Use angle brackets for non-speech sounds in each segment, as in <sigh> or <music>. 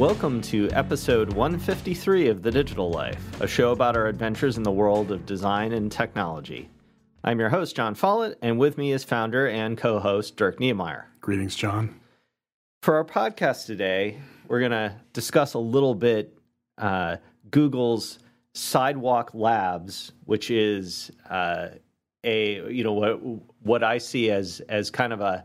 Welcome to episode 153 of The Digital Life, a show about our adventures in the world of design and technology. I'm your host, Jon Follett, and with me is founder and co host Dirk Knemeyer. Greetings, Jon. For our podcast today, we're going to discuss a little bit uh, Google's Sidewalk Labs, which is uh, a you know what what I see as as kind of a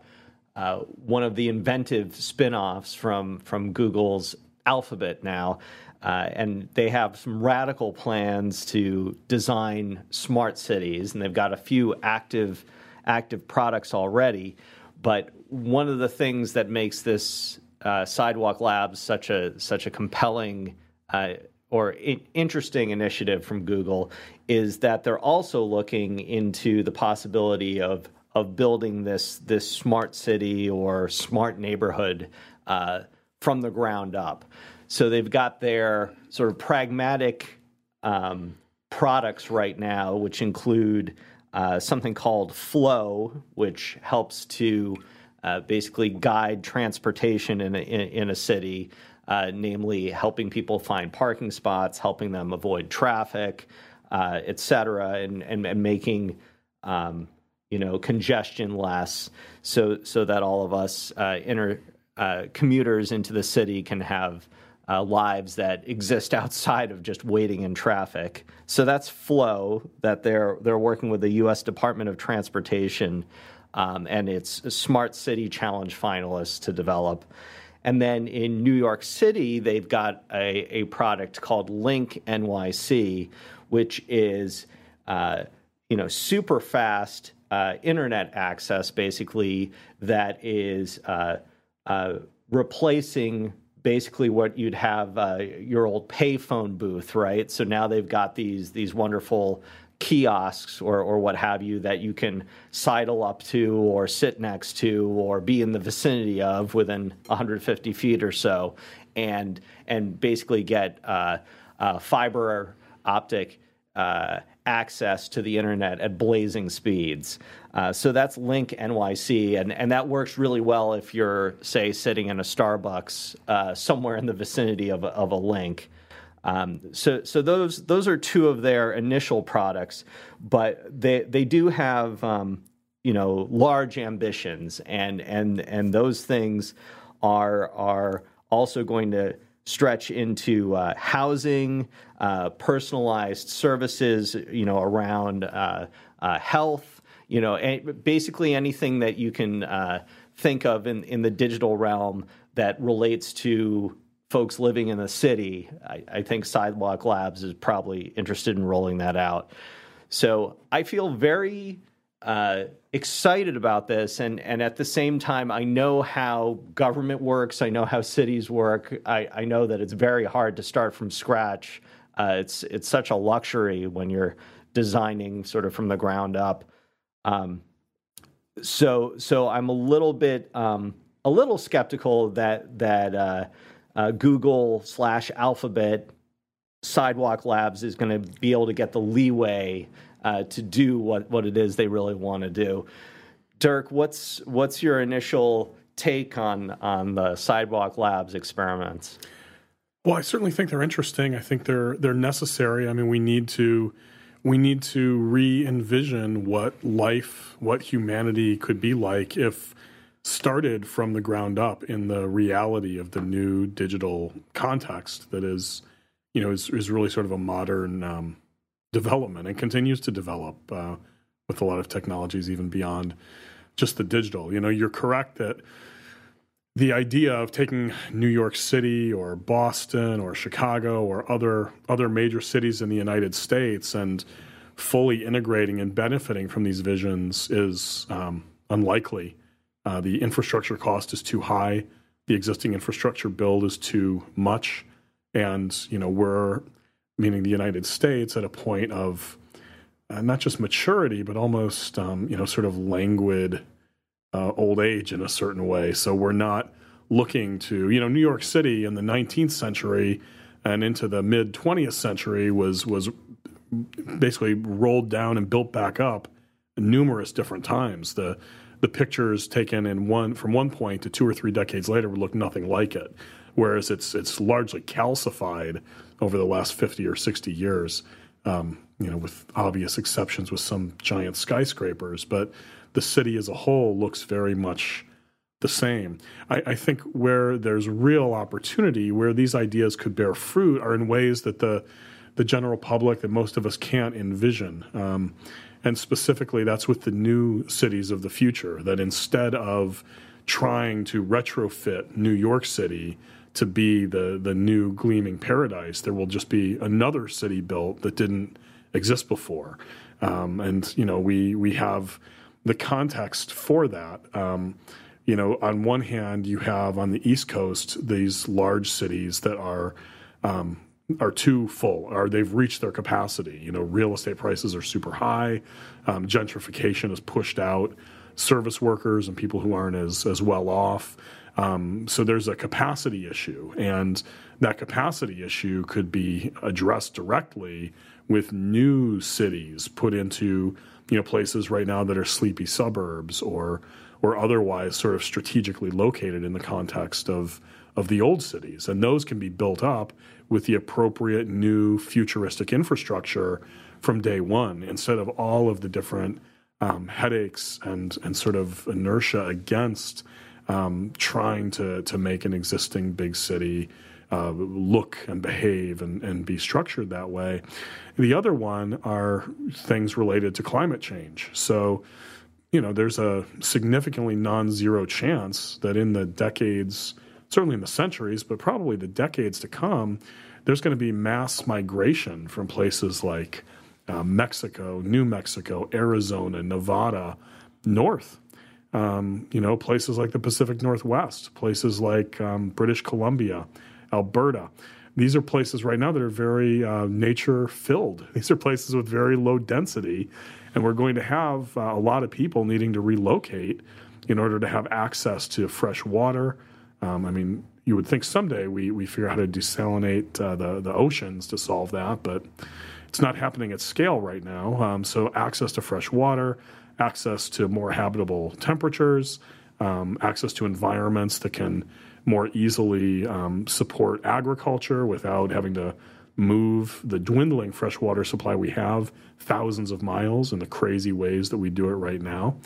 uh, one of the inventive spin-offs from from Google's Alphabet now. Uh, and they have some radical plans to design smart cities, and they've got a few active active products already. But one of the things that makes this uh, Sidewalk Labs such a such a compelling uh, or interesting initiative from Google is that they're also looking into the possibility of of building this this smart city or smart neighborhood uh, from the ground up. So they've got their sort of pragmatic um, products right now, which include uh, something called Flow, which helps to uh, basically guide transportation in a, in, a city, uh, namely helping people find parking spots, helping them avoid traffic, uh, et cetera, and, and, and making um, you know congestion less, so so that all of us uh, inter uh, commuters into the city can have uh, lives that exist <laughs> outside of just waiting in traffic. So that's Flow that they're they're working with the U.S. Department of Transportation um, and its Smart City Challenge finalists to develop. And then in New York City, they've got a, a product called LinkNYC, which is uh, you know super fast uh, internet access, basically that is uh, replacing basically what you'd have uh, your old payphone booth, right? So now they've got these these wonderful kiosks or or what have you that you can sidle up to or sit next to or be in the vicinity of within 150 feet or so, and and basically get uh, uh, fiber optic uh, access to the internet at blazing speeds. Uh, so that's LinkNYC, and, and that works really well if you're, say, sitting in a Starbucks uh, somewhere in the vicinity of a, of a link. Um, so so those those are two of their initial products, but they they do have um, you know large ambitions, and and and those things are are also going to stretch into uh, housing, uh, personalized services, you know, around uh, uh health, you know, basically anything that you can uh, think of in, in the digital realm that relates to folks living in the city. I, I think Sidewalk Labs is probably interested in rolling that out. So I feel very uh, excited about this, and and at the same time, I know how government works. I know how cities work. I, I know that it's very hard to start from scratch. Uh, it's it's such a luxury when you're designing sort of from the ground up. Um, so so I'm a little bit um, a little skeptical that that uh, uh Google slash Alphabet Sidewalk Labs is going to be able to get the leeway uh, to do what, what it is they really want to do. Dirk, what's what's your initial take on on the Sidewalk Labs experiments? Well, I certainly think they're interesting. I think they're they're necessary. I mean, we need to we need to re-envision what life, what humanity could be like if started from the ground up in the reality of the new digital context that is, you know, is, is really sort of a modern um, development and continues to develop uh, with a lot of technologies, even beyond just the digital. You know, you're correct that the idea of taking New York City or Boston or Chicago or other other major cities in the United States and fully integrating and benefiting from these visions is um, unlikely. Uh, the infrastructure cost is too high. The existing infrastructure build is too much, and you know we're meaning the United States, at a point of uh, not just maturity, but almost um, you know sort of languid uh, old age in a certain way. So we're not looking to you know New York City in the 19th century and into the mid 20th century was was basically rolled down and built back up numerous different times. The the pictures taken in one from one point to two or three decades later would look nothing like it. whereas it's it's largely calcified over the last 50 or 60 years. Um, you know, with obvious exceptions with some giant skyscrapers, but the city as a whole looks very much the same. I, I, think where there's real opportunity, where these ideas could bear fruit, are in ways that the the general public that most of us can't envision. Um, and specifically, that's with the new cities of the future. That instead of trying to retrofit New York City to be the the new gleaming paradise, there will just be another city built that didn't exist before. Um, and you know, we we have the context for that. Um, you know, on one hand, you have on the East Coast these large cities that are um, are too full, or they've reached their capacity. You know, real estate prices are super high. Um, gentrification has pushed out service workers and people who aren't as as well off. Um, so there's a capacity issue, and that capacity issue could be addressed directly with new cities put into you know places right now that are sleepy suburbs or or otherwise sort of strategically located in the context of of the old cities, and those can be built up with the appropriate new futuristic infrastructure from day one, instead of all of the different um, headaches and and sort of inertia against um, trying to to make an existing big city uh, look and behave and, and be structured that way. The other one are things related to climate change. So, you know, there's a significantly non zero chance that in the decades, certainly in the centuries, but probably the decades to come, there's going to be mass migration from places like uh, Mexico, New Mexico, Arizona, Nevada, north. Um, you know, places like the Pacific Northwest, places like um, British Columbia, Alberta. These are places right now that are very uh, nature filled. <laughs> These are places with very low density. And we're going to have uh, a lot of people needing to relocate in order to have access to fresh water. Um, I mean, you would think someday we, we figure out how to desalinate uh, the, the oceans to solve that, but it's not happening at scale right now. Um, so, access to fresh water, access to more habitable temperatures, um, access to environments that can more easily um, support agriculture without having to move the dwindling freshwater supply we have thousands of miles in the crazy ways that we do it right now.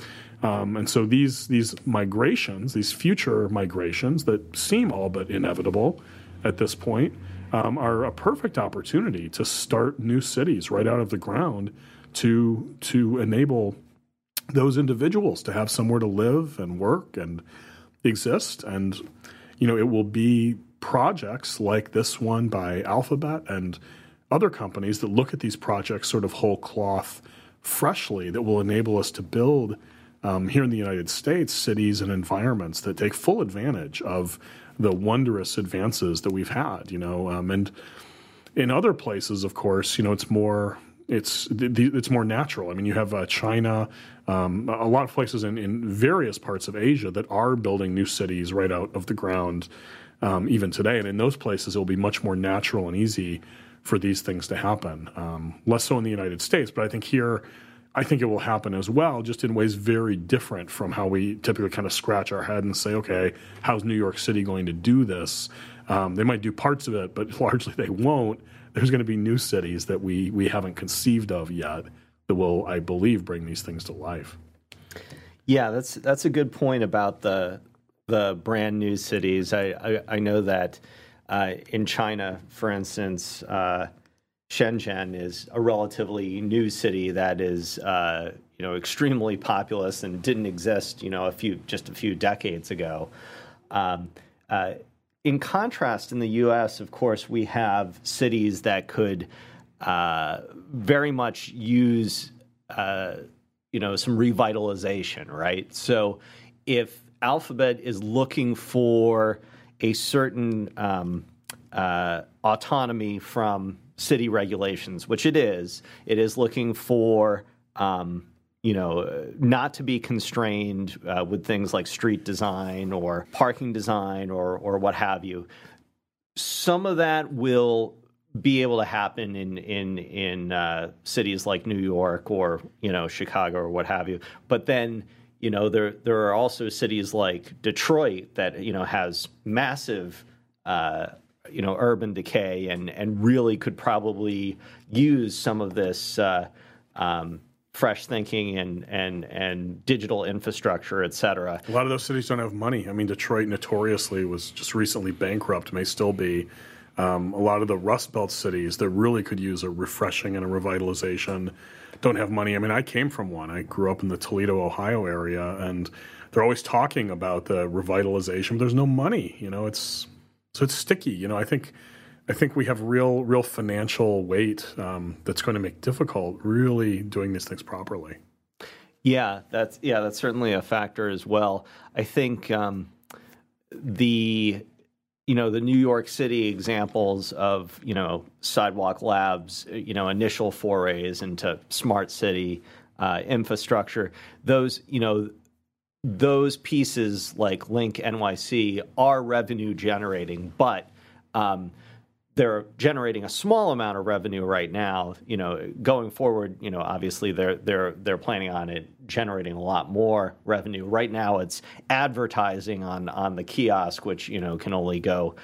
Um, and so these these migrations, these future migrations that seem all but inevitable at this point, um, are a perfect opportunity to start new cities right out of the ground to to enable those individuals to have somewhere to live and work and exist. And you know, it will be projects like this one by Alphabet and other companies that look at these projects sort of whole cloth freshly that will enable us to build um, here in the United States cities and environments that take full advantage of the wondrous advances that we've had, you know, um, and in other places, of course, you know, it's more it's it's more natural. I mean, you have uh, China, um, a lot of places in, in various parts of Asia that are building new cities right out of the ground, um, even today. And in those places, it will be much more natural and easy for these things to happen. Um, less so in the United States, but I think here, I think it will happen as well, just in ways very different from how we typically kind of scratch our head and say, okay, how's New York City going to do this? Um, they might do parts of it, but <laughs> largely they won't there's going to be new cities that we we haven't conceived of yet that will, I believe, bring these things to life. Yeah, that's that's a good point about the the brand new cities. I I, I know that uh, in China, for instance, uh, Shenzhen is a relatively new city that is uh, you know extremely populous and didn't exist you know a few just a few decades ago. Um, uh, in contrast, in the U.S., of course, we have cities that could uh, very much use, uh, you know, some revitalization, right? So, if Alphabet is looking for a certain um, uh, autonomy from city regulations, which it is, it is looking for um, you know, not to be constrained uh, with things like street design or parking design or or what have you. Some of that will be able to happen in in in uh, cities like New York or you know Chicago or what have you. But then you know there there are also cities like Detroit that you know has massive uh, you know urban decay and and really could probably use some of this uh, um, fresh thinking and and and digital infrastructure, et cetera. A lot of those cities don't have money. I mean, Detroit notoriously was just recently bankrupt, may still be. Um, a lot of the Rust Belt cities that really could use a refreshing and a revitalization don't have money. I mean, I came from one. I grew up in the Toledo, Ohio area, and they're always talking about the revitalization, but there's no money. You know, it's so it's sticky. You know, I think I think we have real real financial weight um, that's going to make difficult really doing these things properly. Yeah, that's yeah, that's certainly a factor as well. I think um, the you know the New York City examples of you know sidewalk labs, you know initial forays into smart city uh, infrastructure. Those you know those pieces like LinkNYC are revenue generating, but um, they're generating a small amount of revenue right now. You know, going forward, you know, obviously they're they're they're planning on it generating a lot more revenue. Right now, it's advertising on on the kiosk, which you know can only go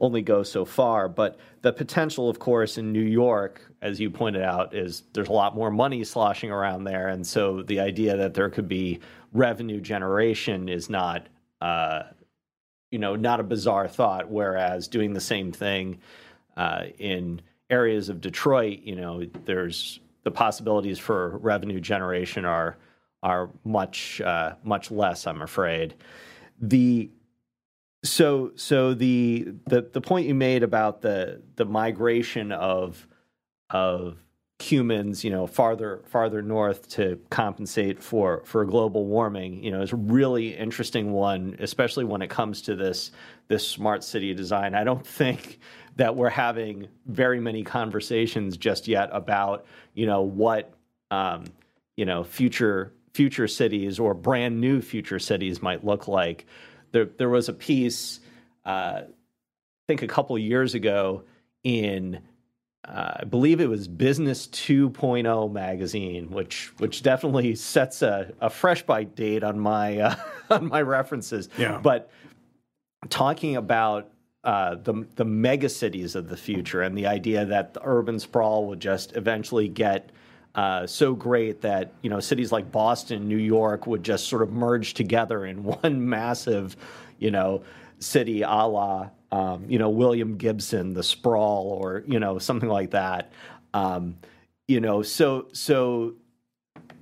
only go so far. But the potential, of course, in New York, as you pointed out, is there's a lot more money sloshing around there, and so the idea that there could be revenue generation is not. Uh, you know, not a bizarre thought. Whereas doing the same thing uh, in areas of Detroit, you know, there's the possibilities for revenue generation are are much uh, much less. I'm afraid. The so so the the the point you made about the the migration of of humans, you know, farther farther north to compensate for for global warming, you know, is a really interesting one, especially when it comes to this this smart city design. I don't think that we're having very many conversations just yet about you know what um, you know future future cities or brand new future cities might look like. There there was a piece uh, I think a couple years ago in uh, I believe it was Business 2.0 magazine, which which definitely sets a, a fresh bite date on my uh, <laughs> on my references. Yeah. But talking about uh, the the mega cities of the future and the idea that the urban sprawl will just eventually get uh, so great that you know cities like Boston, New York would just sort of merge together in <laughs> one massive, you know, city a la um, you know William Gibson, the sprawl, or you know something like that. Um, you know, so so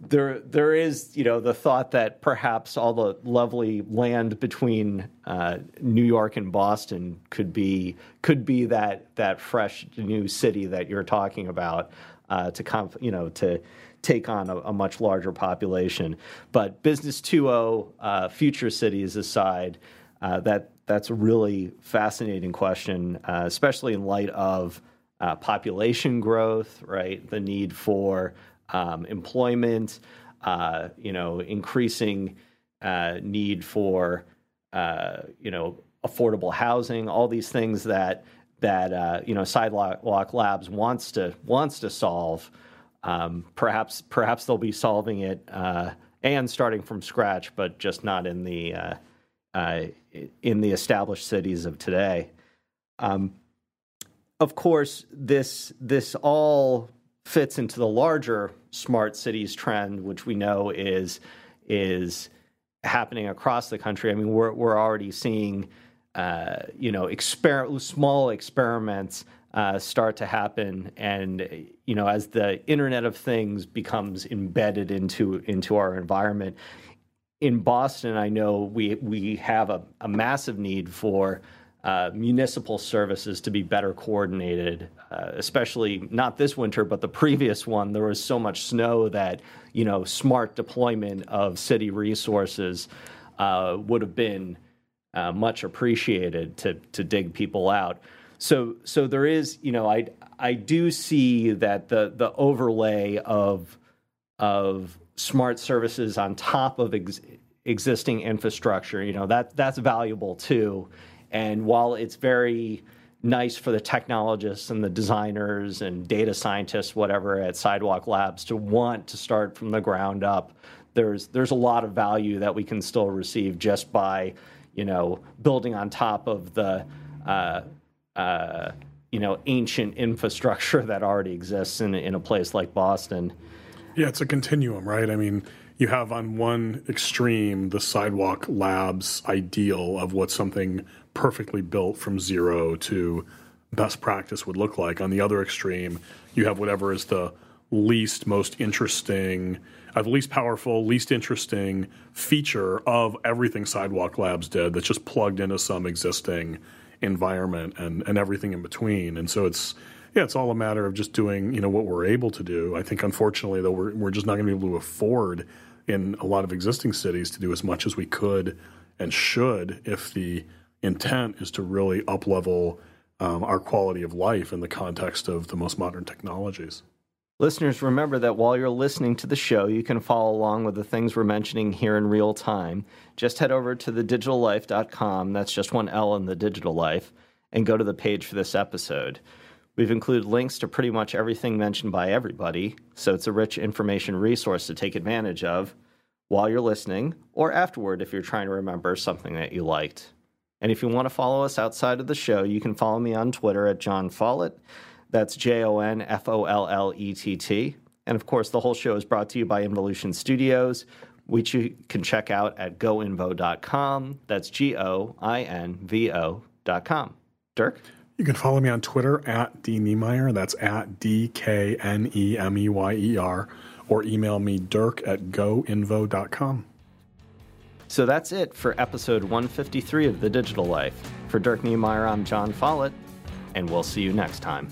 there there is you know the thought that perhaps all the lovely land between uh, New York and Boston could be could be that that fresh new city that you're talking about uh, to comp, you know to take on a, a, much larger population. But business 2.0 uh, future cities aside, uh, that that's a really fascinating question, uh, especially in light of uh, population growth, right? The need for um, employment, uh, you know, increasing uh, need for uh, you know affordable housing, all these things that that you know Sidewalk Labs wants to wants to solve. Um, perhaps perhaps they'll be solving it and starting from scratch, but just not in the uh, in the established cities of today. Um, of course, this this all fits into the larger smart cities trend, which we know is is happening across the country. I mean, we're we're already seeing uh, you know exper- small experiments uh, start to happen, and you know as the Internet of Things becomes embedded into into our environment. In Boston, I know we we have a, a massive need for uh, municipal services to be better coordinated, uh, especially not this winter, but the previous one. There was so much snow that you know smart deployment of city resources uh, would have been uh, much appreciated to to dig people out. So so there is you know I I do see that the the overlay of of smart services on top of ex- existing infrastructure you know that that's valuable too and while it's very nice for the technologists and the designers and data scientists, whatever, at Sidewalk Labs to want to start from the ground up, there's there's a lot of value that we can still receive just by, you know, building on top of the uh, uh, you know ancient <laughs> infrastructure that already exists in in a place like Boston. Yeah, it's a continuum, right? I mean, you have on one extreme the sidewalk labs ideal of what something perfectly built from zero to best practice would look like. On the other extreme, you have whatever is the least most interesting, uh, the least powerful, least interesting feature of everything Sidewalk Labs did that's just plugged into some existing environment and, and everything in between. And so it's yeah, it's all a matter of just doing you know what we're able to do. I think unfortunately though we're we're just not going to be able to afford in a lot of existing cities to do as much as we could and should if the intent is to really up level um, our quality of life in the context of the most modern technologies. Listeners, remember that while you're listening to the show, you can follow along with the things we're mentioning here in real time. Just head over to thedigitallife.com, that's just one L in the digital life, and go to the page for this episode. We've included links to pretty much everything mentioned by everybody, so it's a rich information resource to take advantage of while you're listening or afterward if you're trying to remember something that you liked. And if you want to follow us outside of the show, you can follow me on Twitter at Jon Follett. That's J O N F O L L E T T. And of course, the whole show is brought to you by Involution Studios, which you can check out at goinvo.com. That's G O I N V O.com. Dirk? You can follow me on Twitter at D Knemeyer. That's at D K N E M E Y E R. Or email me dirk at goinvo.com. So that's it for episode 153 of The Digital Life. For Dirk Knemeyer, I'm Jon Follett, and we'll see you next time.